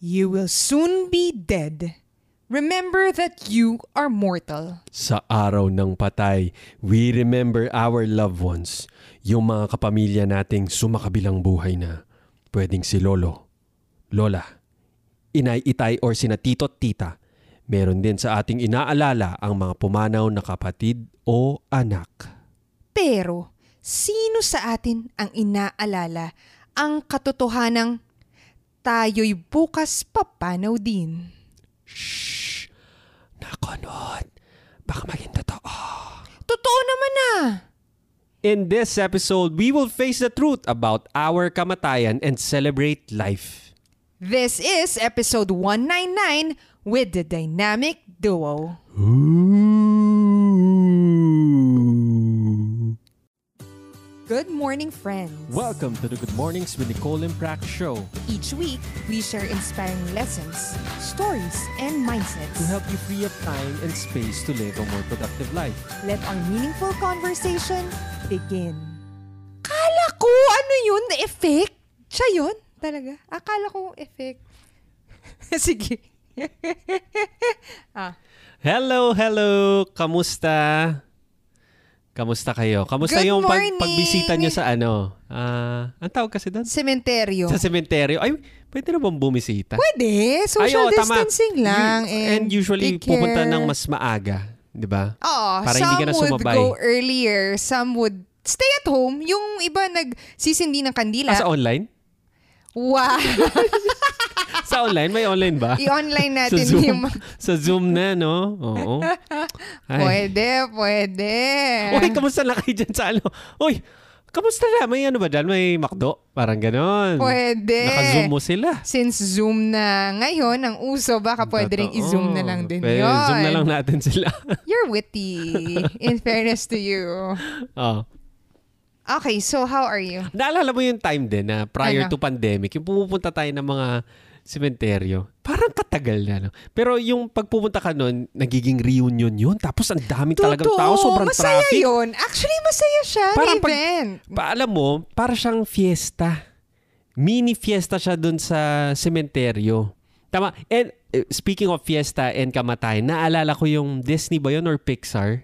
You will soon be dead. Remember that you are mortal. Sa araw ng patay, we remember our loved ones. Yung mga kapamilya nating sumakabilang buhay na. Pwedeng si Lolo, Lola, Inay, Itay or sina Tito at Tita. Meron din sa ating inaalala ang mga pumanaw na kapatid o anak. Pero, sino sa atin ang inaalala ang katotohanang tayo'y bukas papanaw din? Shh! Nakonot! Baka maging totoo. Totoo naman ah! In this episode, we will face the truth about our kamatayan and celebrate life. This is episode 199 with the dynamic duo. Good morning, friends. Welcome to the Good Mornings with Nicole and Prac show Each week, we share inspiring lessons, stories, and mindsets. to help you free up time and space to live a more productive life. Let our meaningful conversation begin. Kala ko, ano yun? The effect? Siya yun? Talaga? Akala ko effect. Sige. ah. Hello, hello! Kamusta? Kamusta kayo? Kamusta Good yung pag, morning! pagbisita nyo sa ano? Ah, ang tawag kasi doon? Sementeryo. Sa sementeryo. Ay, pwede na bang bumisita? Pwede. Social Ay, oo, tama. distancing lang. You- and, and usually, take pupunta ng mas maaga. Di ba? Oo. Para some hindi ka na would sumabay. go earlier. Some would stay at home. Yung iba nagsisindi ng kandila. Ah, sa online? Wow. Sa online? May online ba? I-online sa natin Zoom. yung... sa Zoom na, no? Oo. Ay. Pwede, pwede. Uy, kamusta na kayo dyan sa ano? Uy, kamusta na? May ano ba dyan? May McDo? Parang ganon. Pwede. Naka-Zoom mo sila. Since Zoom na ngayon, ang uso, baka pwede rin i-Zoom na lang din Pwede, yun. Zoom na lang natin sila. You're witty. In fairness to you. oh. Okay, so how are you? Naalala mo yung time din na prior Ano? to pandemic, yung pumupunta tayo ng mga sementeryo, parang katagal na. No? Pero yung pagpupunta ka nun, nagiging reunion yun. Tapos ang daming talagang tao, sobrang masaya traffic. yun. Actually, masaya siya Parang pag- event. Pa, alam mo, para siyang fiesta. Mini fiesta siya dun sa sementeryo. Tama. And eh, speaking of fiesta and kamatay, naalala ko yung Disney ba yun or Pixar?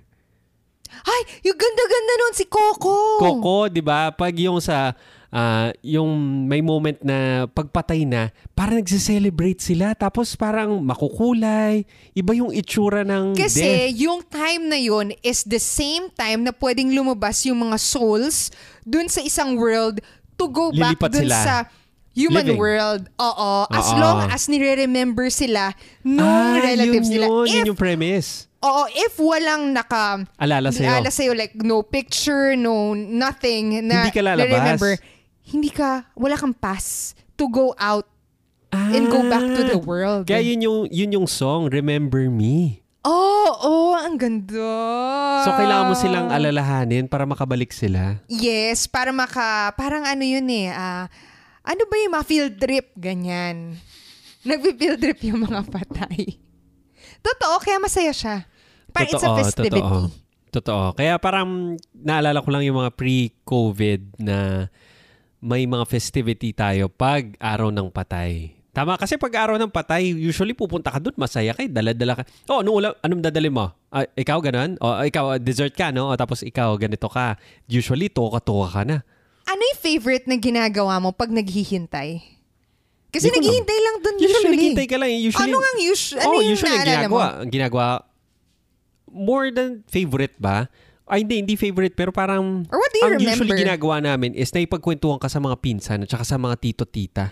Ay, yung ganda-ganda nun, si Coco. Coco, 'di ba? Pag yung sa ah, yung may moment na pagpatay na, parang nagse-celebrate sila tapos parang makukulay, iba yung itsura ng Kasi death. yung time na yun is the same time na pwedeng lumabas yung mga souls dun sa isang world to go back Lilipat dun sila. sa human Living. world. Oo. As Oo. long as nire-remember sila nung Ah, relatives yun nila. yun, If, yun yung premise. Oo, if walang naka Alala sa'yo. Ala sa'yo, like no picture, no nothing na Hindi ka lalabas. remember hindi ka, wala kang pass to go out and go back to the world. Ah, Kaya yun yung, yun yung song, Remember Me. Oh, oh, ang ganda. So, kailangan mo Ah. silang alalahanin para makabalik sila. Yes, para maka, parang ano yun eh, ah, ano ba yung mga field trip, ganyan. Nagpi-field trip yung mga patay. Totoo, kaya masaya siya. Parang it's a festivity. Totoo. Totoo. Kaya parang naalala ko lang yung mga pre-COVID na may mga festivity tayo pag araw ng patay. Tama kasi pag araw ng patay, usually pupunta ka doon, masaya kay dala-dala ka. Oh, anong, ulam, anong dadali mo? Ah, ikaw ganun? O ikaw, dessert ka, no? O tapos ikaw, ganito ka. Usually, toka-toka ka na. Ano yung favorite na ginagawa mo pag naghihintay? Kasi naghihintay lang dun Usually, usually. naghintay ka lang. eh. Usually, ano nga usually? Ano oh, yung usually, ginagawa, mo? ginagawa, more than favorite ba? Ay, hindi, hindi favorite, pero parang, Or what do you ang remember? usually ginagawa namin is naipagkwentuhan ka sa mga pinsan at saka sa mga tito-tita.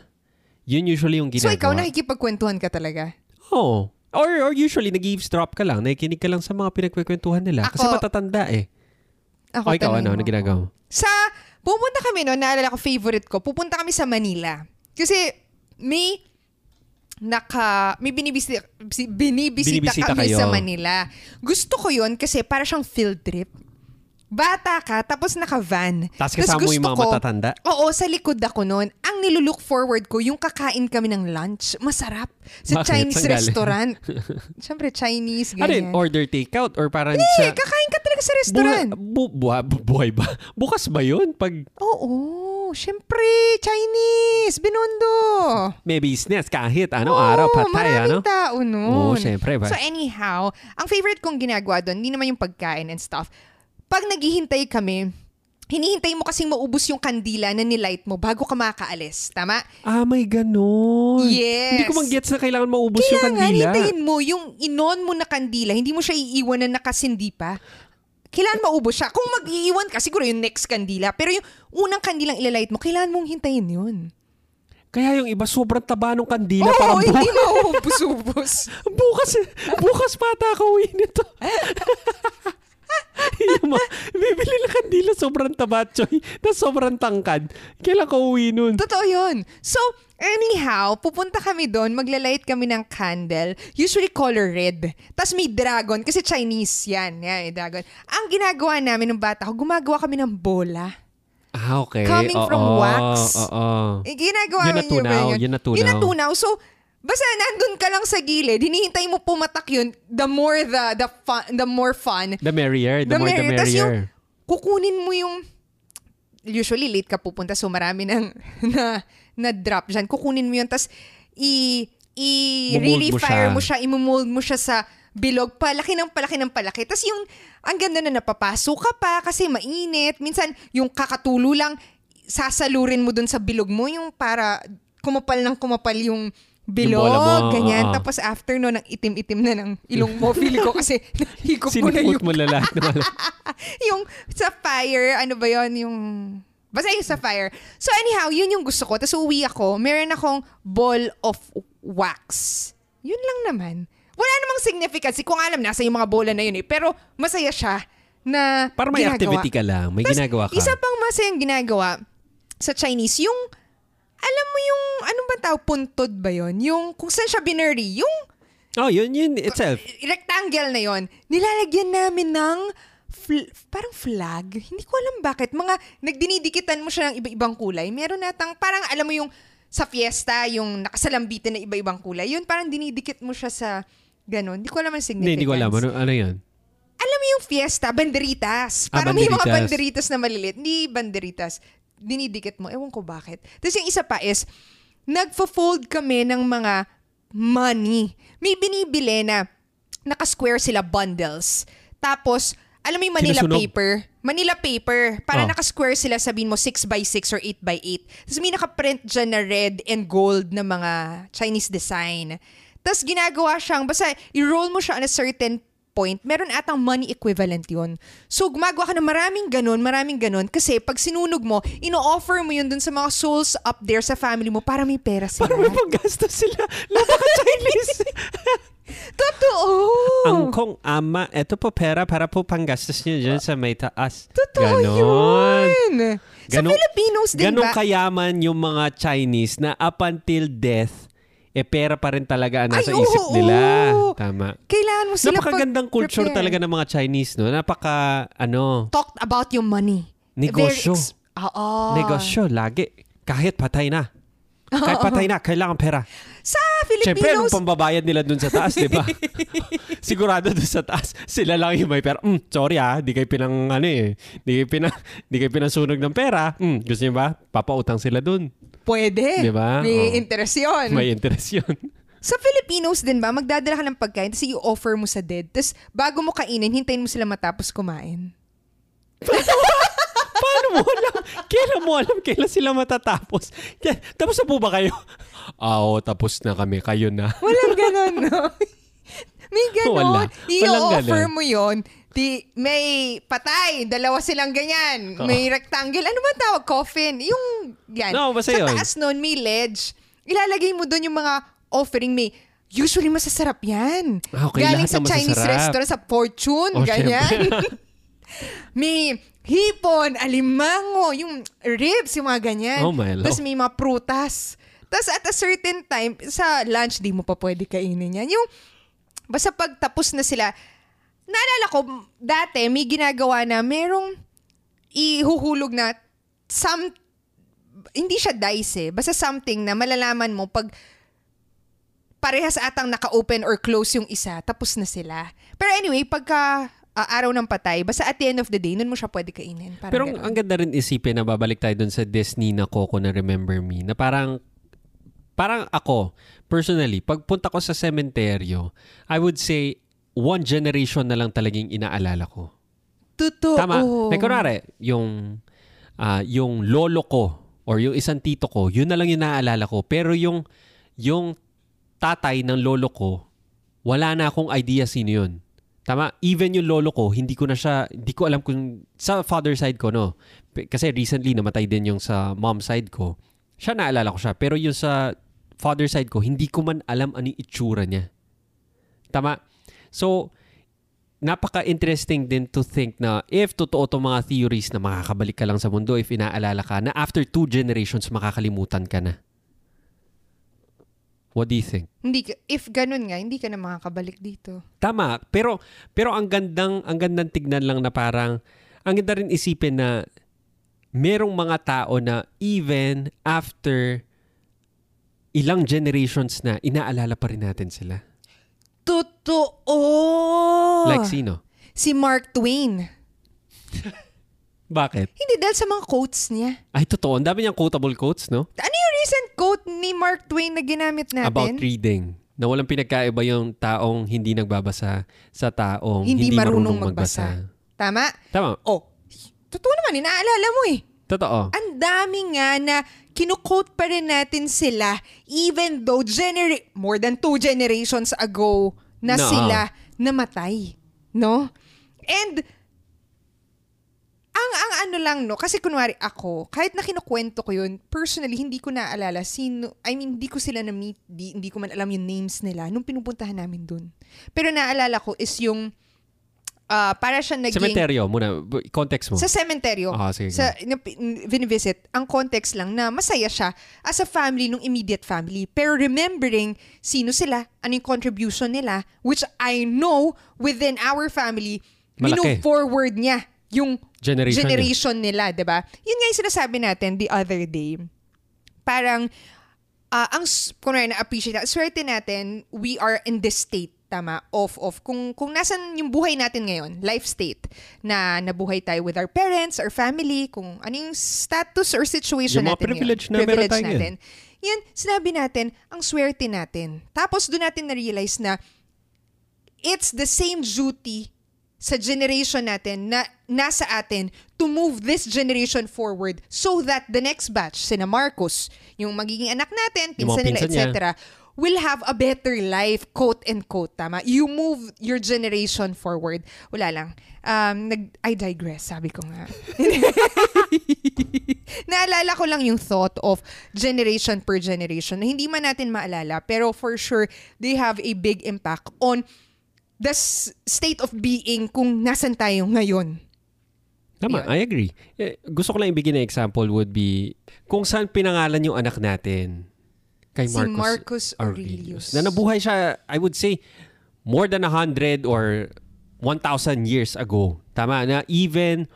Yun usually yung So ginagawa. ikaw nakikipagkwentuhan ka talaga? Oo. Or, or usually, nag-eavesdrop ka lang, nakikinig ka lang sa mga pinagkwentuhan nila. Kasi Ako- matatanda eh. Ako o ikaw, ano? Ano ginagawa mo? Sa, pupunta kami no, naalala ko favorite ko, pupunta kami sa Manila. Kasi may naka, may binibisita, si- binibisita, Binibisita kami kayo. sa Manila. Gusto ko yun kasi para siyang field trip. Bata ka, tapos naka-van. Tapos kasama mo yung gusto mga ko- matatanda. Oo, sa likod ako noon. Ang nilulook forward ko, yung kakain kami ng lunch. Masarap. Sa Bakit? Chinese Saan restaurant. Siyempre, Chinese, Ano yun? ganyan. Order takeout? Or parang Hindi, sa... kakain ka talaga sa restaurant. Buha, bu, buha, bu- buhay ba? Bukas ba yun? Pag Oo. Syempre, Chinese, binondo. May business kahit ano araw patay maraming ano. tao nun. Oo, syempre ba. So anyhow, ang favorite kong ginagawa doon, hindi naman yung pagkain and stuff. Pag naghihintay kami, hinihintay mo kasing maubos yung kandila na nilight mo bago ka makaalis. Tama? ah, may ganun. Yes. Hindi ko mag-gets na kailangan maubos yung Kailangan, kandila. hintayin mo yung inon mo na kandila, hindi mo siya iiwan na nakasindi pa. Kailangan maubos siya. Kung mag-iiwan ka, siguro yung next kandila. Pero yung unang kandilang ilalight mo, kailangan mong hintayin yun. Kaya yung iba sobrang taba ng kandila Oo, parang hindi bu- maubos-ubos. bukas bukas pa ata ako uwi nito. yung mga, bibili ng kandila sobrang taba, Choy, na sobrang tangkad. Kailan ko uwi nun? Totoo yun. So, anyhow, pupunta kami doon, maglalight kami ng candle, usually color red. Tapos may dragon, kasi Chinese yan. Yan, yung dragon. Ang ginagawa namin ng bata ko, gumagawa kami ng bola. Ah, okay. Coming Oo, from wax. Oo. Eh, ginagawa Yun namin yun ba natunaw, yun? yun natunaw. Yun natunaw. So, basta nandun ka lang sa gilid, hinihintay mo pumatak yun, the more the, the, fun, the more fun. The merrier. The, more the merrier. Tas yung merrier. kukunin mo yung usually late ka pupunta so marami nang na na drop diyan kukunin mo yun tas i i really mo fire siya. mo siya imumold mo siya sa bilog. Palaki ng palaki ng palaki. Tas yung ang ganda na napapasok ka pa kasi mainit. Minsan yung kakatulo lang sasalurin mo dun sa bilog mo yung para kumapal ng kumapal yung bilog, bola mo, ganyan. oo. Tapos after no, ng itim-itim na ng ilong mo, feel ko kasi higop mo na yung mo na lahat yung sa fire, ano ba yon yung... Basta yung sa fire. So anyhow, yun yung gusto ko. Tapos uwi ako, meron akong ball of wax. Yun lang naman. Wala namang significance. Kung alam, nasa yung mga bola na yun eh. Pero masaya siya na Para may ginagawa. activity ka lang. May Tas, ginagawa ka. Isa pang masayang ginagawa sa Chinese, yung, alam mo yung, anong ba tawag, puntod ba yon Yung, kung saan siya binary, yung oh, yun, yun itself. rectangle na yon nilalagyan namin ng fl- parang flag. Hindi ko alam bakit. Mga nagdinidikitan mo siya ng iba-ibang kulay. Meron natang parang alam mo yung sa fiesta, yung nakasalambitin na iba-ibang kulay. Yun parang dinidikit mo siya sa ganun. Hindi ko alam ang significance. Hindi, hindi ko alam. Ano, ano yun? Alam mo yung fiesta, banderitas. Ah, Parang may mga banderitas. banderitas na maliliit. Hindi banderitas. Dinidikit mo. Ewan ko bakit. Tapos yung isa pa is, nagfo-fold kami ng mga money. May binibili na naka-square sila bundles. Tapos, alam mo yung Manila Sinusunog? paper? Manila paper. Para Oh. naka-square sila, sabihin mo 6x6 or 8x8. Tapos may naka-print dyan na red and gold na mga Chinese design. Tapos ginagawa siyang, basta i-roll mo siya on a certain point, meron atang money equivalent yun. So, gumagawa ka ng maraming ganun, maraming ganun. Kasi pag sinunog mo, ino-offer mo yun dun sa mga souls up there sa family mo para may pera sila. Para may panggastos sila. Napaka-Chinese. Totoo! Angkong ama, eto po pera para po panggastos niyo dyan sa may taas. Totoo Ganon. yun! Sa Ganon- Filipinos din Ganon ba? kayaman yung mga Chinese na up until death, eh pera pa rin talaga ang nasa Ay, isip oo, nila. oo. Tama. Kailangan mo sila Napakagandang culture pag-prepare. talaga ng mga Chinese, no? Napaka, ano, Talked about yung money. Negosyo. Ex- Oo. negosyo, lagi. Kahit patay na. Kahit patay na, kailangan pera. Sa Siyempre, anong Filipinos, pambabayad nila dun sa taas, di ba? Sigurado dun sa taas, sila lang yung may pera. Mm, sorry ah, di kayo pinang, ano eh, di kayo, pinang, di kayo pinasunog ng pera. Mm, gusto niyo ba? Papautang sila dun. pwede. Di ba? May Oo. interest yun. May interest yun. Sa Filipinos din ba, magdadala ka ng pagkain, tapos i-offer mo sa dead. Tapos bago mo kainin, hintayin mo sila matapos kumain. Paano mo alam? Kailan mo alam kailan sila matatapos? Kaya- Tapos na po ba kayo? Ah, oo, tapos na kami. Kayo na. Walang ganon, no? may ganon. Wala. Walang I-offer mo yon Di, may patay, dalawa silang ganyan. Oo. May rectangle. Ano ba tawag? Coffin. Yung, yan. No, basta Sa yun. taas nun, may ledge. Ilalagay mo doon yung mga offering. May, usually masasarap yan. Ah, okay, Galing sa Chinese masasarap. restaurant, sa Fortune, Oh, ganyan. may hipon, alimango, yung ribs, yung mga ganyan. Oh, my lord. Tapos may mga prutas. Tapos at a certain time, sa lunch, di mo pa pwede kainin yan. Yung, basta pag tapos na sila, naalala ko, dati may ginagawa na merong ihuhulog na some, hindi siya dice eh, basta something na malalaman mo pag parehas atang naka-open or close yung isa, tapos na sila. Pero anyway, pagka ah, araw ng patay, basta at the end of the day, nun mo siya pwede kainin. Parang Pero ganun. ang ganda rin isipin na babalik tayo dun sa Disney na Coco na Remember Me, na parang, parang ako, personally, pagpunta ko sa sementeryo, I would say, one generation na lang talagang inaalala ko. Totoo. Tama. Like, kunwari, yung, ah, yung lolo ko or yung isang tito ko, yun na lang yung naaalala ko. Pero yung, yung tatay ng lolo ko, wala na akong idea sino yun. Tama? Even yung lolo ko, hindi ko na siya, hindi ko alam kung, sa father side ko, no? Kasi recently, namatay din yung sa mom side ko. Siya naalala ko siya. Pero yung sa father side ko, hindi ko man alam ano yung itsura niya. Tama? So, napaka-interesting din to think na if totoo itong mga theories na makakabalik ka lang sa mundo if inaalala ka na after two generations makakalimutan ka na. What do you think? Hindi ka, if ganun nga, hindi ka na makakabalik dito. Tama, pero pero ang gandang ang gandang tignan lang na parang ang ganda rin isipin na merong mga tao na even after ilang generations na inaalala pa rin natin sila. Totoo! Like sino? si Mark Twain. Bakit? Hindi dahil sa mga quotes niya. Ay, totoo. Ang dami niyang quotable quotes, no? Ano recent quote ni Mark Twain na ginamit natin? About reading. Na walang pinagkaiba yung taong hindi nagbabasa sa taong Hindi hindi, marunong marunong, magbasa. Tama? Tama. Oh, totoo naman, inaalala mo eh. Totoo. Ang dami nga na kinukote pa rin natin sila even though genera- more than two generations ago na No. sila namatay. No? And ang ang ano lang no kasi kunwari ako kahit na kinukwento ko yun personally hindi ko naalala sino I mean hindi ko sila na meet di, hindi ko man alam yung names nila nung pinupuntahan namin dun pero naalala ko is yung ah, para siya naging Cementerio muna. Context mo. sa cementerio. Ah, sige. Sa vinivisit, ang context lang na masaya siya as a family nung immediate family. Pero remembering sino sila, ano yung contribution nila, which I know within our family, Malaki. minove forward niya yung Generation generation nila, 'di ba? Yun nga yung sinasabi natin the other day. Parang ah, ang kunwari na, swerte natin, we are in this state, tama, of, of, kung, kung nasan yung buhay natin ngayon, life state, na nabuhay tayo with our parents, our family, kung ano yung status or situation Yung mga natin privilege ngayon. na meron tayo natin. Yan, sinabi natin, ang swerte natin. Tapos doon natin na-realize na it's the same duty sa generation natin na nasa atin to move this generation forward so that the next batch, sina Marcos, yung magiging anak natin, pinsan nila, pinsan niya. etc., will have a better life, quote and quote, tama? You move your generation forward. Wala lang. Um, nag, I digress, sabi ko nga. Naalala ko lang yung thought of generation per generation na hindi man natin maalala, pero for sure, they have a big impact on the state of being kung nasan tayo ngayon. Tama, Yun. I agree. Eh, gusto ko lang ibigay na example would be kung saan pinangalan yung anak natin. Kay Si Marcos, Marcos Aurelius. Na nabuhay siya, I would say, more than 100 or 1,000 years ago. Tama, na even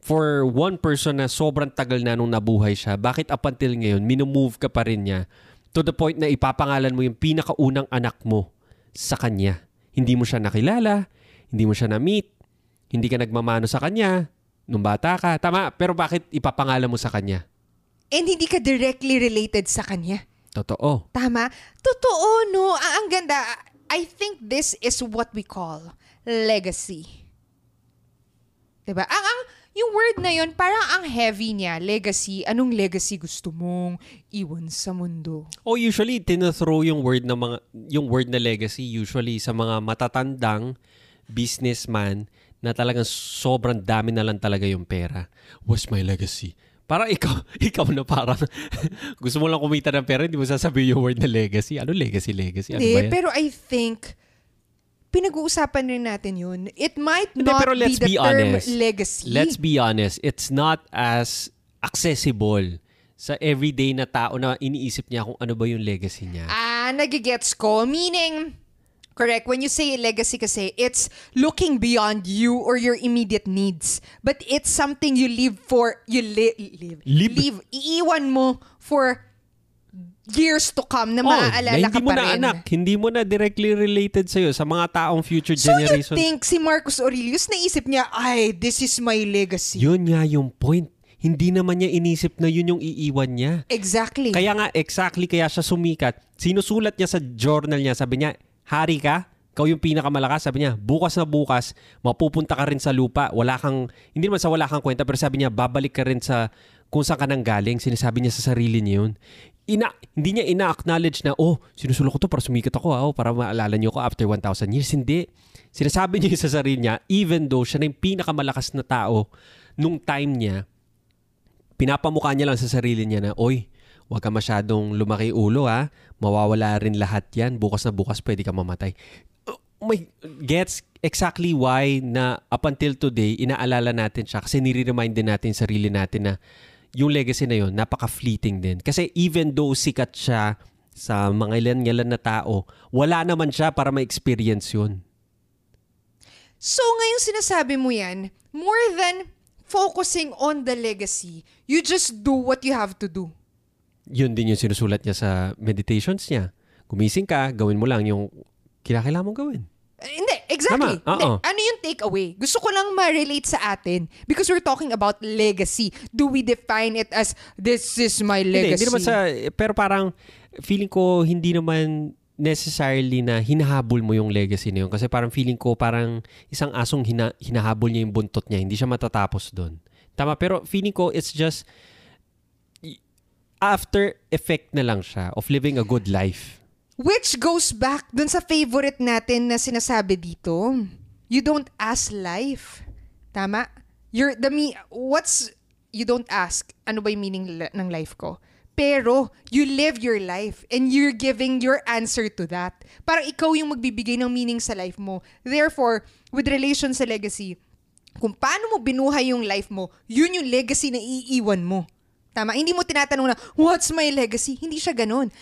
for one person na sobrang tagal na nung nabuhay siya, bakit up until ngayon, minumove ka pa rin niya to the point na ipapangalan mo yung pinakaunang anak mo sa kanya. Hindi mo siya nakilala, hindi mo siya na-meet, hindi ka nagmamano sa kanya nung bata ka. Tama, pero bakit ipapangalan mo sa kanya? And hindi ka directly related sa kanya. Totoo. Tama? Totoo, no? Ang, ang ganda. I think this is what we call legacy. Diba? Ang, ang, yung word na yun, parang ang heavy niya, legacy. Anong legacy gusto mong iwan sa mundo? Oh, usually tinothrow yung word na mga yung word na legacy usually sa mga matatandang businessman na talagang sobrang dami na lang talaga yung pera. What's my legacy? Parang ikaw, ikaw na parang gusto mo lang kumita ng pera, hindi mo sasabihin yung word na legacy. Ano legacy, legacy? Ano ba Hindi, yan? pero I think, pinag-uusapan rin natin yun. It might Hindi, not pero let's be the be term honest. legacy. Let's be honest, it's not as accessible sa everyday na tao na iniisip niya kung ano ba yung legacy niya. Ah, nagigets ko. Meaning, correct, when you say legacy kasi, it's looking beyond you or your immediate needs. But it's something you live for, you li- live. Live? Iiwan mo for years to come na Oh, maaalala na ka hindi mo pa na rin. anak, hindi mo na directly related sa'yo sa mga taong future So you generation. think si Marcus Aurelius naisip niya, ay, this is my legacy. Yun nga yung point. Hindi naman niya inisip na yun yung iiwan niya. exactly. Kaya nga, exactly kaya siya sumikat. Sinusulat niya sa journal niya, sabi niya, hari ka, ikaw yung pinakamalakas. Sabi niya, bukas na bukas, mapupunta ka rin sa lupa. Wala kang, hindi naman sa wala kang kwenta, pero sabi niya, babalik ka rin sa kung saan ka nang galing. Sinasabi niya sa sarili niya yun. Ina, hindi niya ina-acknowledge na, oh, sinusulat ko to para sumikat ako, ah, oh, para maalala niyo ako after 1,000 years. Hindi. Sinasabi niya sa sarili niya, even though siya na yung pinakamalakas na tao nung time niya, pinapamukha niya lang sa sarili niya na, oy, huwag ka masyadong lumaki ulo ha, mawawala rin lahat yan, bukas na bukas pwede ka mamatay. Oh, my, gets exactly why na up until today, inaalala natin siya kasi nire-remind din natin sarili natin na yung legacy na yun, napaka-fleeting din. Kasi even though sikat siya sa mga ilan-ilan na tao, wala naman siya para ma-experience yun. So ngayon sinasabi mo yan, more than focusing on the legacy, you just do what you have to do. Yun din yung sinusulat niya sa meditations niya. Gumising ka, gawin mo lang yung kinakailangan mong gawin. Eh, hindi, exactly. Tama, Hindi. Ano yung takeaway? Gusto ko lang ma-relate sa atin because we're talking about legacy. Do we define it as, this is my Hindi, legacy? hindi naman sa, pero parang feeling ko hindi naman necessarily na hinahabol mo yung legacy na yun. Kasi parang feeling ko parang isang asong hina, hinahabol niya yung buntot niya. Hindi siya matatapos doon. Tama, pero feeling ko it's just after effect na lang siya of living a good life. Which goes back dun sa favorite natin na sinasabi dito. You don't ask life. Tama? You're the me what's you don't ask ano ba yung meaning ng life ko? Pero you live your life and you're giving your answer to that. Parang ikaw yung magbibigay ng meaning sa life mo. Therefore, with relation sa legacy, kung paano mo binuhay yung life mo, yun yung legacy na iiwan mo. Tama? Hindi mo tinatanong na, what's my legacy? Hindi siya ganun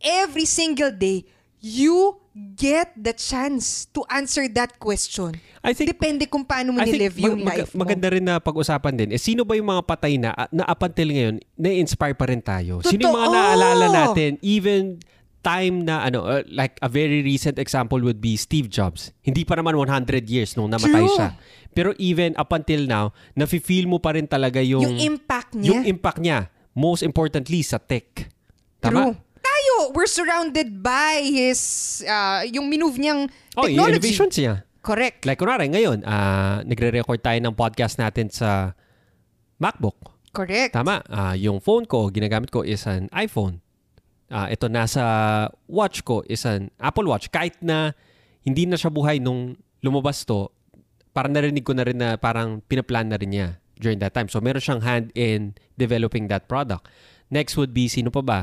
every single day, you get the chance to answer that question. I think Depende kung paano mo nilive yung mag- life mo. maganda rin na pag-usapan din, eh, sino ba yung mga patay na, na up until ngayon, na-inspire pa rin tayo? Sino yung mga Totoo! naalala natin, even time na, ano, uh, like a very recent example would be Steve Jobs. Hindi pa naman 100 years nung namatay True. siya. Pero even up until now, nafe-feel mo pa rin talaga yung, yung impact niya. yung impact niya. Most importantly, sa tech. Tama? True. Tayo, we're surrounded by his, uh, yung minove niyang Oh, yung technology. innovations niya. Correct. Like, kunwari, ngayon, ah, nagre-record tayo ng podcast natin sa MacBook. Correct. Tama. Ah, yung phone ko, ginagamit ko is an iPhone. Ah, ito nasa watch ko is an Apple Watch. Kahit na hindi na siya buhay nung lumabas to, parang narinig ko na rin na parang pinaplan na rin niya during that time. So meron siyang hand in developing that product. Next would be, sino pa ba?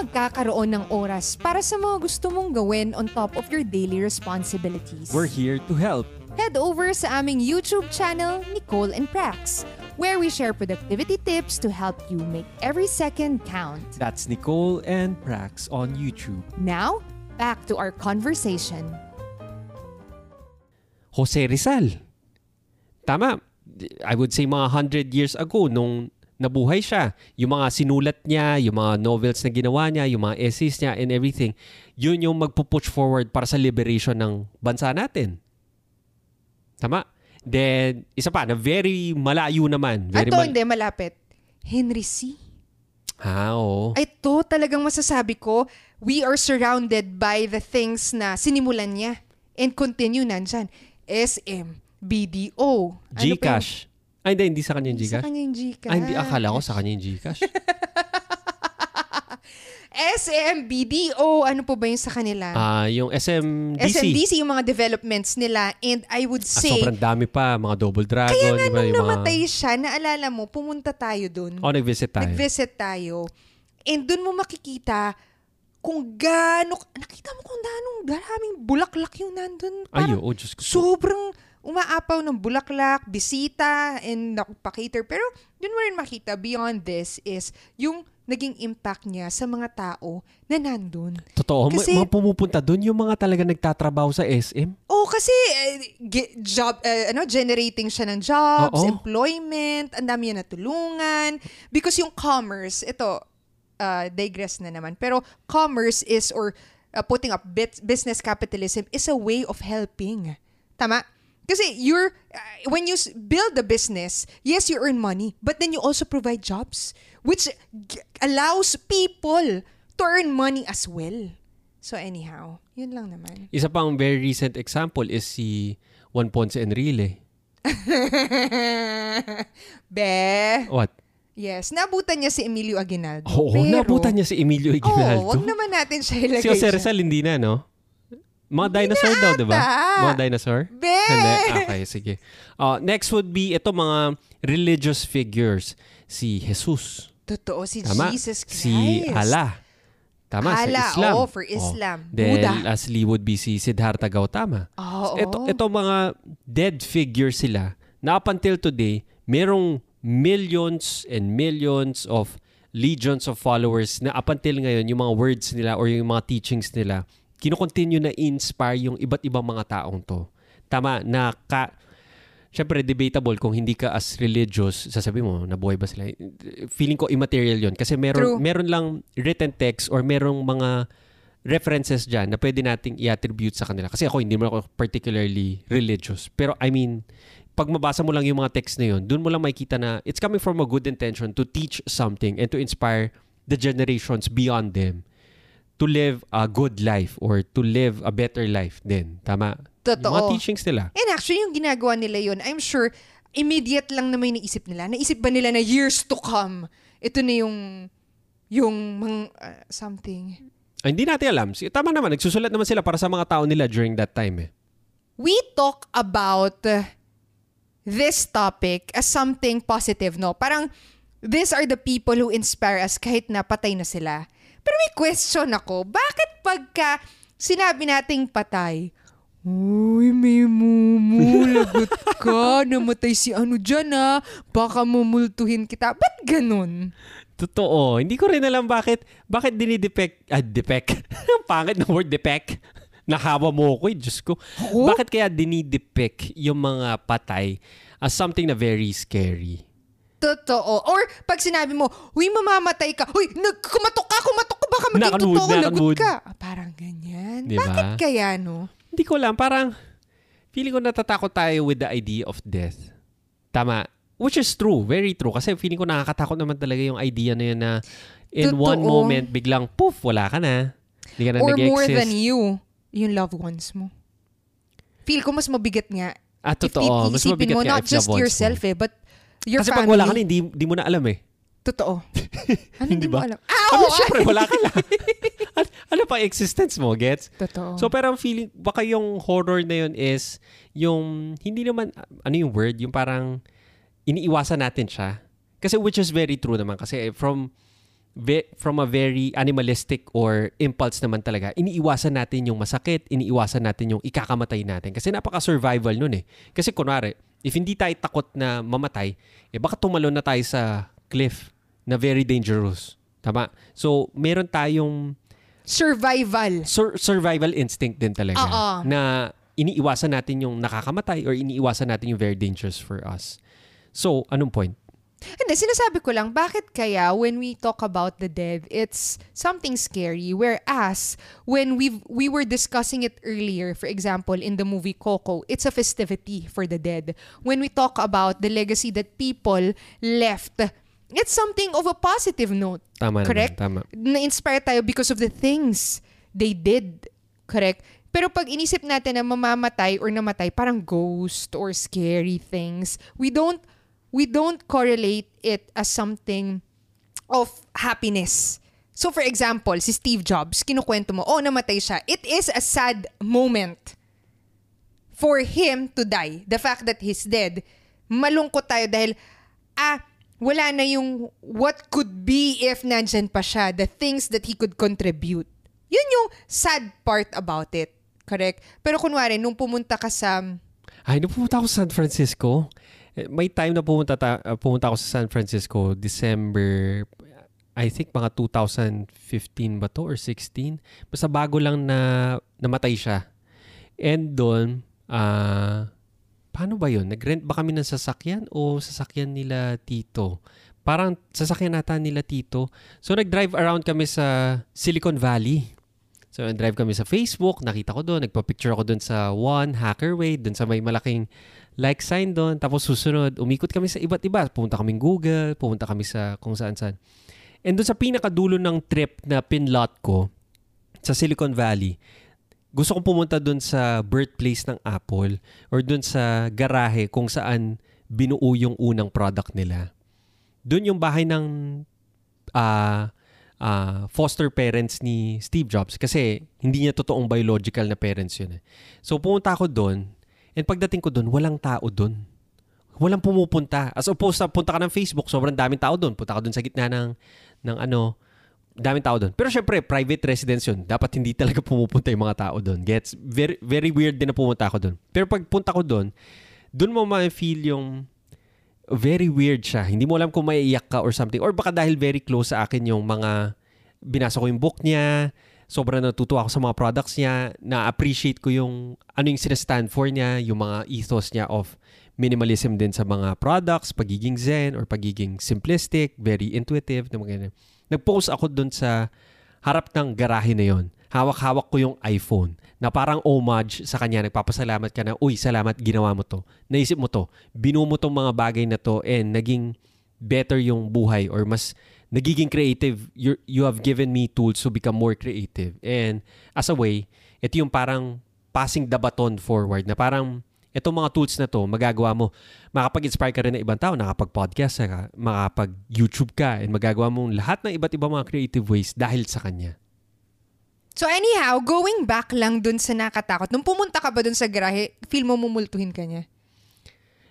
Magkakaroon ng oras para sa mga gusto mong gawin on top of your daily responsibilities? We're here to help. head over sa aming YouTube channel, Nicole and Prax, where we share productivity tips to help you make every second count. That's Nicole and Prax on YouTube. Now, back to our conversation. Jose Rizal. Tama. I would say mga 100 years ago nung nabuhay siya, yung mga sinulat niya, yung mga novels na ginawa niya, yung mga essays niya and everything, yun yung magpo-push forward para sa liberation ng bansa natin. Tama? Then, isa pa, na very malayo naman. Very Ato, mal- hindi, malapit. Henry C. Ah, oo. Ito talagang masasabi ko, we are surrounded by the things na sinimulan niya and continue nandyan. SM, BDO. Ano Gcash. Ay, hindi, hindi sa kanya yung Sa Gcash. kanya yung Gcash. Ay, hindi, akala ko sa kanya yung Gcash. SM, BDO, ano po ba yung sa kanila? Ah, yung SMDC. SMDC yung mga developments nila and I would Ah, say, sobrang dami pa, mga Double Dragon. kaya nga nung yung mga- namatay siya, naalala mo, pumunta tayo dun. Oh, nag-visit tayo. Nag-visit tayo. And dun mo makikita kung gaano, nakita mo kung gaano daraming bulaklak yung nandun. Ay, Parang oo, Diyos ko. sobrang umaapaw ng bulaklak, bisita, and nakapakater. Pero dun mo rin makita, beyond this is yung naging impact niya sa mga tao na nandun. Totoo, Kasi- mga pumupunta doon yung mga talaga nagtatrabaho sa SM. Oh, kasi ge- job eh, ano generating siya ng jobs, Oo. employment, ang dami niya natulungan because yung commerce, ito uh, digress na naman. Pero commerce is, or uh, putting up bit, business capitalism is a way of helping. Tama? Kasi you're, uh, when you s- build a business, yes, you earn money, but then you also provide jobs, which g- allows people to earn money as well. So anyhow, yun lang naman. Isa pang very recent example is si Juan Ponce Enrile. Be. What? Yes, nabutan niya si Emilio Aguinaldo. Oo, pero, nabutan niya si Emilio Aguinaldo. Oo, wag naman natin siya ilagay si Jose. Rizal hindi na, no? Mga dinosaur daw, di ba? Mga dinosaur? Be! Hindi. Okay, sige. Uh, next would be ito mga religious figures. Si Jesus. Totoo, si Tama? Jesus Christ. Si Allah. Tama, Allah, sa Islam. oo, for Islam. Oh. Then, Buddha. lastly would be si Siddhartha Gautama. Oo. Ito, ito mga dead figures sila na up until today, merong millions and millions of legions of followers na up until ngayon, yung mga words nila or yung mga teachings nila, kinocontinue na inspire yung iba't ibang mga taong to. Tama, na ka, Siyempre, debatable kung hindi ka as religious, sasabi mo, nabuhay ba sila? Feeling ko immaterial yon Kasi True. meron, meron lang written text or merong mga references dyan na pwede nating i-attribute sa kanila. Kasi ako, hindi mo ako particularly religious. Pero I mean, pag mabasa mo lang yung mga text na yun, dun mo lang makikita na it's coming from a good intention to teach something and to inspire the generations beyond them to live a good life or to live a better life din. Tama? Totoo. Yung mga teachings nila. And actually, yung ginagawa nila yun, I'm sure, immediate lang naman yung naisip nila. Naisip ba nila na years to come, ito na yung, yung mga, uh, something. Ay, hindi natin alam. Tama naman, nagsusulat naman sila para sa mga tao nila during that time eh. We talk about this topic as something positive, no? Parang, these are the people who inspire us kahit na patay na sila. Pero may question ako, bakit pagka sinabi nating patay, Uy, may mumu, lagot ka, namatay si ano dyan ah, baka mumultuhin kita. Ba't ganun? Totoo. Hindi ko rin alam bakit, bakit dinidepek, ah, depek. Pangit na word, depek. Nakawa mo ko, eh, Diyos ko. Ako? Bakit kaya dinidepek yung mga patay as something na very scary? Totoo. Or pag sinabi mo, huy, mamamatay ka. Huy, kumatok ka, kumatok ka, baka maging Nakanood, totoo, lagot nakanood. ka. Ah, Parang ganyan. Di ba? Bakit kaya, no? Hindi ko alam, parang feeling ko natatakot tayo with the idea of death. Tama. Which is true, very true. Kasi feeling ko nakakatakot naman talaga yung idea na yun na in Totoo. one moment, biglang poof, wala ka na. Hindi ka na Or more nag-exist. than you, yung loved ones mo. Feel ko mas mabigat nga. Ah, totoo. Mas mabigat mo, nga not just ones mo. yourself eh, but your Kasi family. pag wala ka na, hindi, hindi mo na alam eh. Totoo. Ano Hindi ba? alam? Ano, Ow! syempre, wala ka na. ano, ano pa existence mo, gets? Totoo. So, pero ang feeling, baka yung horror na yun is, yung, hindi naman, ano yung word? Yung parang, iniiwasan natin siya. Kasi which is very true naman. Kasi from, ve- from a very animalistic or impulse naman talaga, iniiwasan natin yung masakit, iniiwasan natin yung ikakamatay natin. Kasi napaka-survival nun eh. Kasi kunwari, if hindi tayo takot na mamatay, eh baka tumalon na tayo sa cliff na very dangerous. Tama? So, meron tayong Survival. sur- survival instinct din talaga Oo. na iniiwasan natin yung nakakamatay or iniiwasan natin yung very dangerous for us. So, anong point? Hindi, sinasabi ko lang, bakit kaya when we talk about the dead, it's something scary. Whereas, when we we were discussing it earlier, for example, in the movie Coco, it's a festivity for the dead. When we talk about the legacy that people left, it's something of a positive note. Tama Correct? naman, tama. Na-inspire tayo because of the things they did. Correct? Pero pag inisip natin na mamamatay or namatay, parang ghost or scary things, we don't we don't correlate it as something of happiness. So for example, si Steve Jobs, kinukwento mo, oh, namatay siya. It is a sad moment for him to die. The fact that he's dead. Malungkot tayo dahil, ah, wala na yung what could be if nandyan pa siya. The things that he could contribute. Yun yung sad part about it. Correct? Pero kunwari, nung pumunta ka sa... Ay, nung pumunta ako sa San Francisco, may time na pumunta, ta- uh, pumunta ako sa San Francisco, December, I think mga 2015 ba to or 16. Basta bago lang na namatay siya. And doon, ah, paano ba yun? Nag-rent ba kami ng sasakyan o sasakyan nila tito? Parang sasakyan nata nila tito. So nag-drive around kami sa Silicon Valley. So nag-drive kami sa Facebook, nakita ko doon, nagpa-picture ako doon sa One, Hackerway, doon sa may malaking like sign doon. Tapos susunod, umikot kami sa iba't iba. Pumunta kami Google, pumunta kami sa kung saan saan. And doon sa pinakadulo ng trip na pinlot ko, sa Silicon Valley, gusto kong pumunta doon sa birthplace ng Apple or doon sa garahe kung saan binuo yung unang product nila. Doon yung bahay ng uh, uh, foster parents ni Steve Jobs kasi hindi niya totoong biological na parents yun. Eh. So pumunta ako doon and pagdating ko doon, walang tao doon. Walang pumupunta. As opposed sa punta ka ng Facebook, sobrang daming tao doon. Punta ka doon sa gitna ng, ng ano, daming tao doon. Pero syempre, private residence yun. Dapat hindi talaga pumupunta yung mga tao doon. Gets very, very weird din na pumunta ako doon. Pero pag punta ko doon, doon mo ma-feel yung very weird siya. Hindi mo alam kung maiiyak ka or something. Or baka dahil very close sa akin yung mga binasa ko yung book niya, sobrang natutuwa ako sa mga products niya, na-appreciate ko yung ano yung sinastand for niya, yung mga ethos niya of minimalism din sa mga products, pagiging zen or pagiging simplistic, very intuitive, na mga. Nag-post ako dun sa harap ng garahe na yon. Hawak-hawak ko yung iPhone na parang homage sa kanya. Nagpapasalamat ka na, uy, salamat, ginawa mo to. Naisip mo to. Binuo mo tong mga bagay na to and naging better yung buhay or mas nagiging creative. You're, you have given me tools to become more creative. And as a way, ito yung parang passing the baton forward na parang itong mga tools na to, magagawa mo, makapag-inspire ka rin ng ibang tao, nakapag-podcast ka, makapag-YouTube ka, and magagawa mo lahat ng iba't ibang mga creative ways dahil sa kanya. So anyhow, going back lang dun sa nakatakot, nung pumunta ka ba dun sa garahe, feel mo mumultuhin ka niya?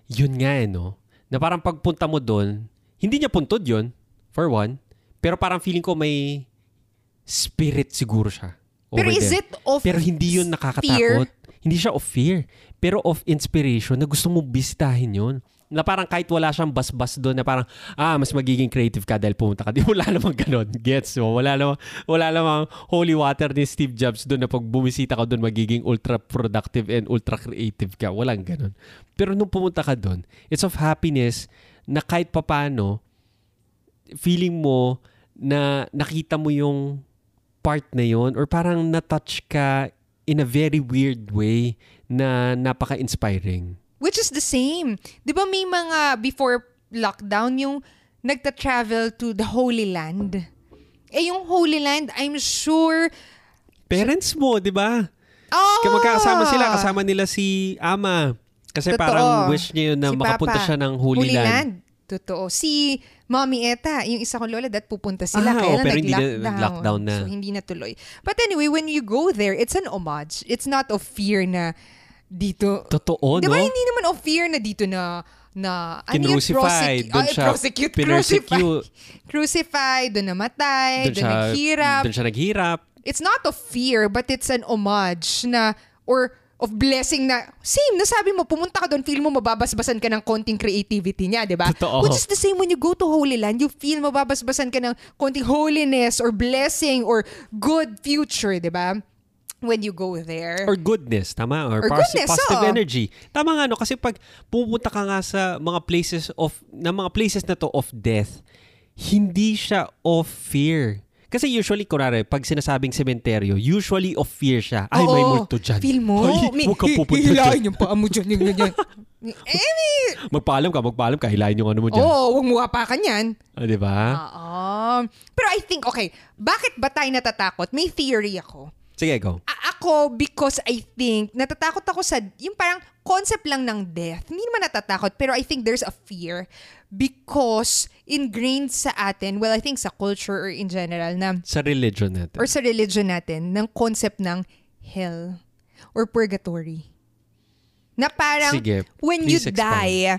Yun nga eh, no? Na parang pagpunta mo dun, hindi niya puntod yun, for one, pero parang feeling ko may spirit siguro siya. Pero is there. it of Pero hindi yun nakakatakot. fear? Hindi siya of fear. Pero of inspiration na gusto mo bisitahin yun. Na parang kahit wala siyang bas-bas doon na parang, ah, mas magiging creative ka dahil pumunta ka. Di wala namang ganon. Gets mo? Wala namang, wala namang holy water ni Steve Jobs doon na pag bumisita ka doon, magiging ultra productive and ultra creative ka. Walang ganon. Pero nung pumunta ka doon, it's of happiness na kahit papano, feeling mo na nakita mo yung part na yon or parang na-touch ka in a very weird way na napaka-inspiring. Which is the same. Di ba may mga before lockdown yung nagta-travel to the Holy Land? Eh yung Holy Land, I'm sure... Parents mo, di ba? Oh! Kaya magkakasama sila, kasama nila si Ama. Kasi Totoo. parang wish niya yun na Si makapunta Papa. siya ng Holy, Land. Totoo. Si Mommy Eta, yung isa kong lola, dat pupunta sila. Ah, kaya oh, pero hindi na- nag-lockdown na. So, hindi natuloy. But anyway, when you go there, it's an homage. It's not of fear na dito. Totoo, Di no? ba hindi naman of fear na dito na na ano Kinrucified. prosecute- Doon siya prosecute, pinersecute. crucified. Crucified, doon namatay, Doon doon siya, naghirap. doon siya naghirap. It's not of fear, but it's an homage na, or of blessing na, same, nasabi mo, pumunta ka doon, feel mo mababasbasan ka ng konting creativity niya, di ba? Totoo. Which is the same when you go to Holy Land, you feel mababasbasan ka ng konting holiness or blessing or good future, di ba? When you go there. Or goodness, tama? Or, Or pos- goodness, positive oo. energy. Tama nga, no? Kasi pag pupunta ka nga sa mga places of, na mga places na to of death, hindi siya of fear. Kasi usually, kunwari, pag sinasabing sementeryo, usually of fear siya. Ay, may Oo. multo dyan. Feel mo? Ay, May- huwag ka pupunta dyan. yung paa mo dyan. Yung ganyan. eh, may- Magpaalam ka, magpaalam ka. Hilahin yung ano mo dyan. Oo, huwag mo hapakan yan. Ah, di ba? Oo. Pero I think, okay, bakit ba tayo natatakot? May theory ako. Sige, go. A- ako, because I think, natatakot ako sa, yung parang concept lang ng death. Hindi naman natatakot, pero I think there's a fear because ingrained sa atin, well, I think sa culture or in general, na, Sa religion natin. or sa religion natin, ng concept ng hell or purgatory. Na parang, Sige, when you expound. die,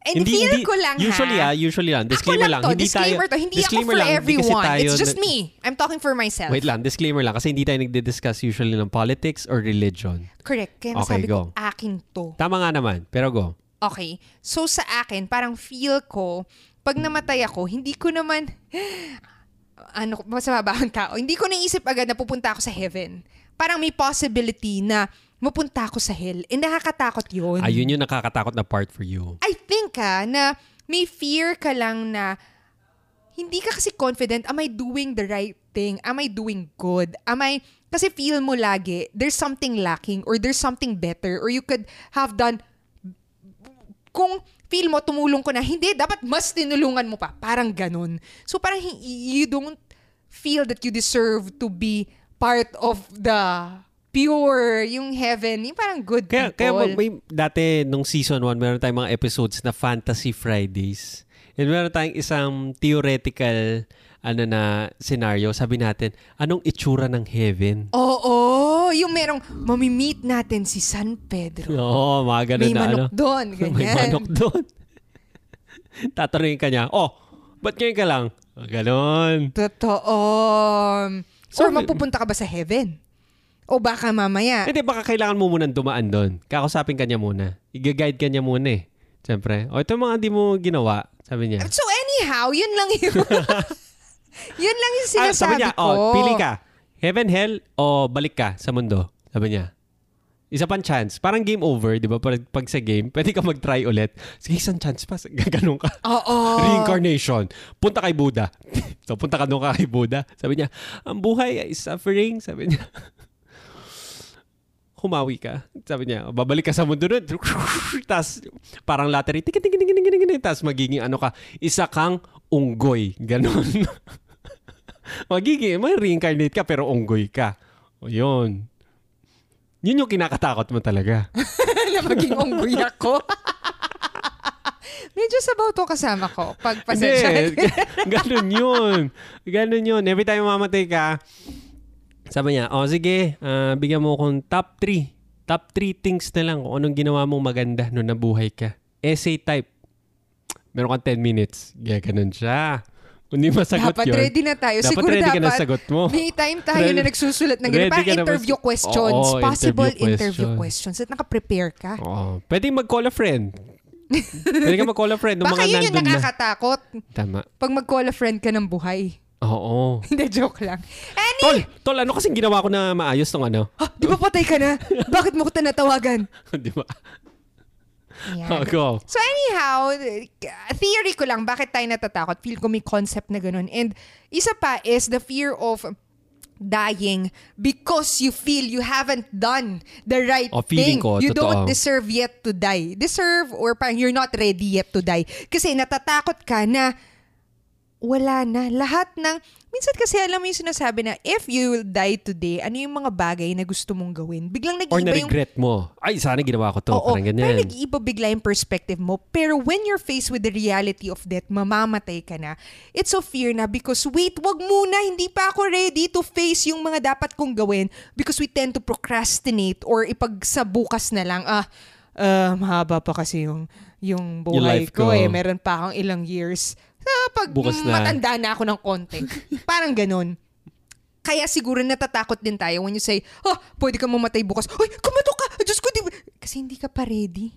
and feel ko lang usually ha, ah, usually lang. Ako Disclaimer lang. to, Hindi disclaimer tayo, to. Hindi disclaimer ako for lang, hindi everyone. tayo It's just me. I'm talking for myself. Wait lang, disclaimer lang. Kasi hindi tayo nagdi-discuss usually ng politics or religion. Correct. Kaya Okay, nasabi ko, go. akin to. Tama nga naman, pero go. Okay. So sa akin, parang feel ko, pag namatay ako, hindi ko naman, ano, mas mababang tao, hindi ko naisip agad na pupunta ako sa heaven. Parang may possibility na mapunta ako sa hell. And nakakatakot yun. Ayun yung nakakatakot na part for you. I think ah, na may fear ka lang na hindi ka kasi confident, am I doing the right thing? Am I doing good? Am I, kasi feel mo lagi, there's something lacking or there's something better or you could have done, kung feel mo tumulong ko na, hindi, dapat mas tinulungan mo pa. Parang ganun. So parang you don't feel that you deserve to be part of the pure, yung heaven, yung parang good Kaya, people. kaya may, dati, nung season 1, meron tayong mga episodes na Fantasy Fridays. And meron tayong isang theoretical ano na scenario. Sabi natin, anong itsura ng heaven? Oo, yung merong mamimit natin si San Pedro. Oo, mga ganun May na manok ano. doon, ganyan. May manok doon. Tatanungin ka niya, oh, ba't ngayon ka lang? Ah, Ganon. Totoo. So, Or mapupunta ka ba sa heaven? O baka mamaya. Hindi, baka kailangan mo munang dumaan doon. Kakusapin ka niya muna. I-guide ka niya muna eh. Siyempre. O, ito mga di mo ginawa. Sabi niya. So anyhow, yun lang yun. yun lang yung Ah, sinasabi sabi niya, ko. oh, pili ka. Heaven, hell, o balik ka sa mundo. Sabi niya. Isa pang chance. Parang game over, di ba? Pag, pag sa game, pwede ka mag-try ulit. Sige, isang chance pa. Gaganon ka. Oo. Reincarnation. Punta kay Buddha. so, punta ka ka kay Buddha. Sabi niya, ang buhay ay suffering. Sabi niya, humawi ka. Sabi niya, babalik ka sa mundo nun. Tapos, parang lottery. Tapos, magiging ano ka, isa kang unggoy. Ganon. magiging, may reincarnate ka, pero unggoy ka. O, yun. Yun yung kinakatakot mo talaga. na maging unggoy ako. Medyo sabaw to kasama ko. Pag pasensya. Hindi. Ganon yun. Ganon yun. Every time mamatay ka, sabi niya, oh sige, ah, bigyan mo akong top 3. Top 3 things na lang kung anong ginawa mong maganda nung nabuhay ka. Essay type. Meron kang 10 minutes. Gaya ganun siya. Kung di masagot dapat yun. ready na tayo. Dapat Siguro ready ka na dapat sa sagot mo. may time tayo Ready- na nagsusulat ng ganun. Parang interview questions. Oo, Possible interview interview, question. questions. At naka-prepare ka. Oo. Pwede mag-call a friend. Pwede ka mag-call a friend nung Baka mga yun yung nandun na. nakakatakot. Tama. Pag mag-call a friend ka ng buhay. Oo. Hindi, joke lang. Any, Tol, tol, ano kasing ginawa ko na maayos tong ano? Ah, di ba patay ka na? Bakit mo ko tinatawagan? di ba? Yan. Oh, go. So anyhow, theory ko lang, bakit tayo natatakot? Feel ko may concept na ganun. And isa pa is the fear of dying because you feel you haven't done the right Oh, thing. ko, you totoo. don't deserve yet to die. Deserve or parang you're not ready yet to die. Kasi natatakot ka na wala na. Lahat ng... Minsan kasi alam mo yung sinasabi na if you will die today, ano yung mga bagay na gusto mong gawin? Biglang Or nag-iiba yung na-regret mo. Ay, sana ginawa ko to. Oo, Parang pero ganyan. nag-iiba bigla yung perspective mo. Pero when you're faced with the reality of death, mamamatay ka na, it's a fear na because wait, wag muna, hindi pa ako ready to face yung mga dapat kong gawin because we tend to procrastinate or ipag sa bukas na lang, ah, uh, mahaba pa kasi yung, yung buhay life ko, ko. eh. Meron pa akong ilang years. Ah, pag Bukas na. matanda na ako ng konti. Parang ganun. Kaya siguro natatakot din tayo when you say, oh, pwede ka mamatay bukas. Uy, kumato ka! Diyos ko, di ba? Kasi hindi ka pa ready.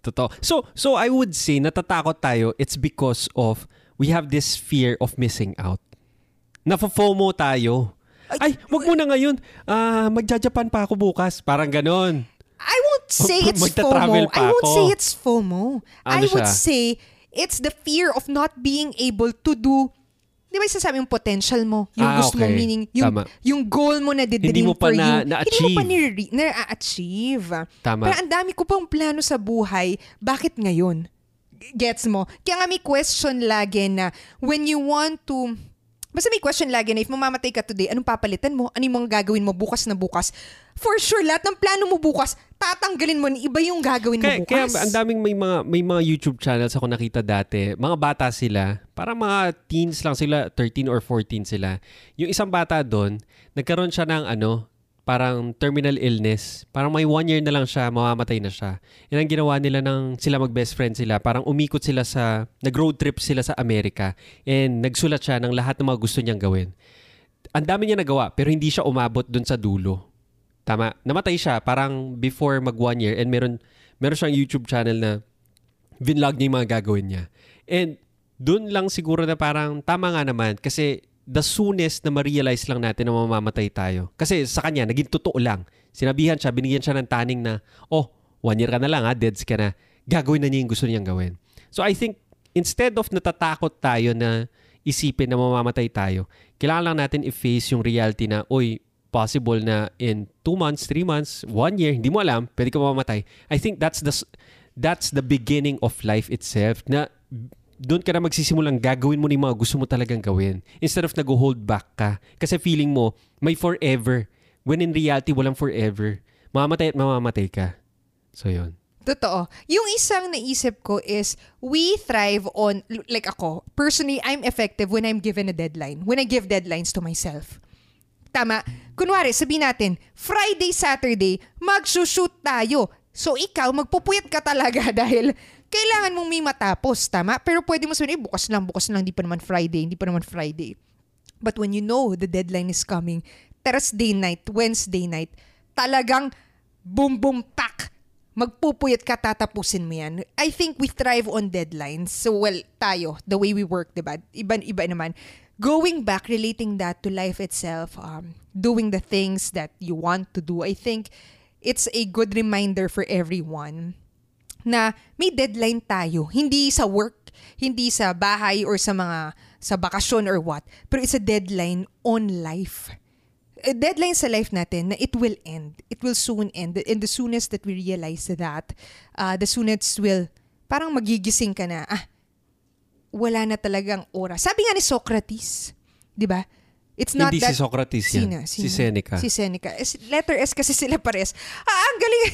Totoo. So, so I would say, natatakot tayo, it's because of, we have this fear of missing out. Nafo-FOMO tayo. Ay, wag mo na ngayon. Ah, magja-Japan pa ako bukas. Parang ganon. I won't say it's magta-travel FOMO. pa I won't ako. say it's FOMO. Ano I would siya? say it's the fear of not being able to do Di ba sasabi yung potential mo? Yung Ah, gusto mo, okay. meaning yung, Tama. yung goal mo na didream Hindi mo pa for na- you. na-achieve. Hindi mo pa nire- na-achieve. Tama. Pero ang dami ko pang plano sa buhay. Bakit ngayon? Gets mo? Kaya nga may question lagi na when you want to Basta may question lagi na if mamamatay ka today, anong papalitan mo? Ano yung mga gagawin mo bukas na bukas? For sure, lahat ng plano mo bukas, tatanggalin mo, iba yung gagawin mo Kaya, kaya bukas. ang daming may mga, may mga YouTube channels ako nakita dati. Mga bata sila. Parang mga teens lang sila. 13 or 14 sila. Yung isang bata doon, nagkaroon siya ng ano, parang terminal illness. Parang may one year na lang siya, mamamatay na siya. Yan ang ginawa nila ng sila mag-best friend sila. Parang umikot sila sa, nag-road trip sila sa Amerika. And nagsulat siya ng lahat ng mga gusto niyang gawin. Ang dami niya nagawa, pero hindi siya umabot doon sa dulo. Tama. Namatay siya parang before mag one year and meron meron siyang YouTube channel na vinlog niya yung mga gagawin niya. And doon lang siguro na parang tama nga naman kasi the soonest na ma-realize lang natin na mamamatay tayo. Kasi sa kanya, naging totoo lang. Sinabihan siya, binigyan siya ng taning na, oh, one year ka na lang ha, deads ka na. Gagawin na niya yung gusto niyang gawin. So I think, instead of natatakot tayo na isipin na mamamatay tayo. Kailangan lang natin i-face yung reality na, oy, possible na in 2 months, 3 months, 1 year, hindi mo alam, pwede ka mamamatay. I think that's the that's the beginning of life itself na doon ka na magsisimulang gagawin mo ni mga gusto mo talagang gawin. Instead of nag-hold back ka. Kasi feeling mo, may forever. When in reality, walang forever. Mamamatay at mamamatay ka. So, yun. Totoo. Yung isang naisip ko is, we thrive on, like ako, personally, I'm effective when I'm given a deadline. When I give deadlines to myself. Tama. Kunwari, sabihin natin, Friday, Saturday, magsushoot tayo. So ikaw, magpupuyat ka talaga dahil kailangan mong may matapos, tama? Pero pwede mo sabihin, eh, bukas lang, bukas lang, hindi pa naman Friday, hindi pa naman Friday. But when you know the deadline is coming, Thursday night, Wednesday night, talagang boom boom pak magpupuyat ka, tatapusin mo yan. I think we thrive on deadlines. So, well, tayo, the way we work, diba? Iba-iba naman going back, relating that to life itself, um, doing the things that you want to do, I think it's a good reminder for everyone na may deadline tayo. Hindi sa work, hindi sa bahay or sa mga sa bakasyon or what, pero it's a deadline on life. A deadline sa life natin na it will end. It will soon end. And the soonest that we realize that, uh, the soonest will, parang magigising ka na, ah, wala na talagang oras. Sabi nga ni Socrates, 'di ba? It's not Hindi that... si Socrates yan. Sino? Si Seneca. Si Seneca. Letter S kasi sila pares. Ah, ang galing!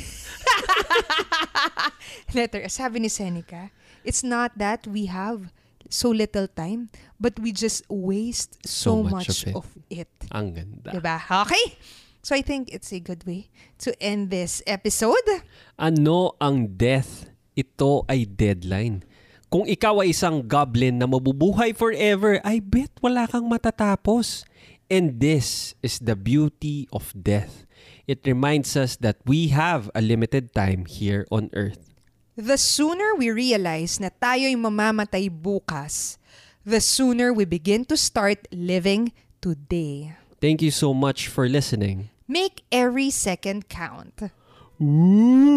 Letter S. Sabi ni Seneca, it's not that we have so little time, but we just waste so, so much, much of, it. of it. Ang ganda. Diba? Okay. So I think it's a good way to end this episode. Ano ang death? Ito ay deadline. Kung ikaw ay isang goblin na mabubuhay forever, I bet wala kang matatapos. And this is the beauty of death. It reminds us that we have a limited time here on earth. The sooner we realize na tayo'y mamamatay bukas, the sooner we begin to start living today. Thank you so much for listening. Make every second count. Ooh.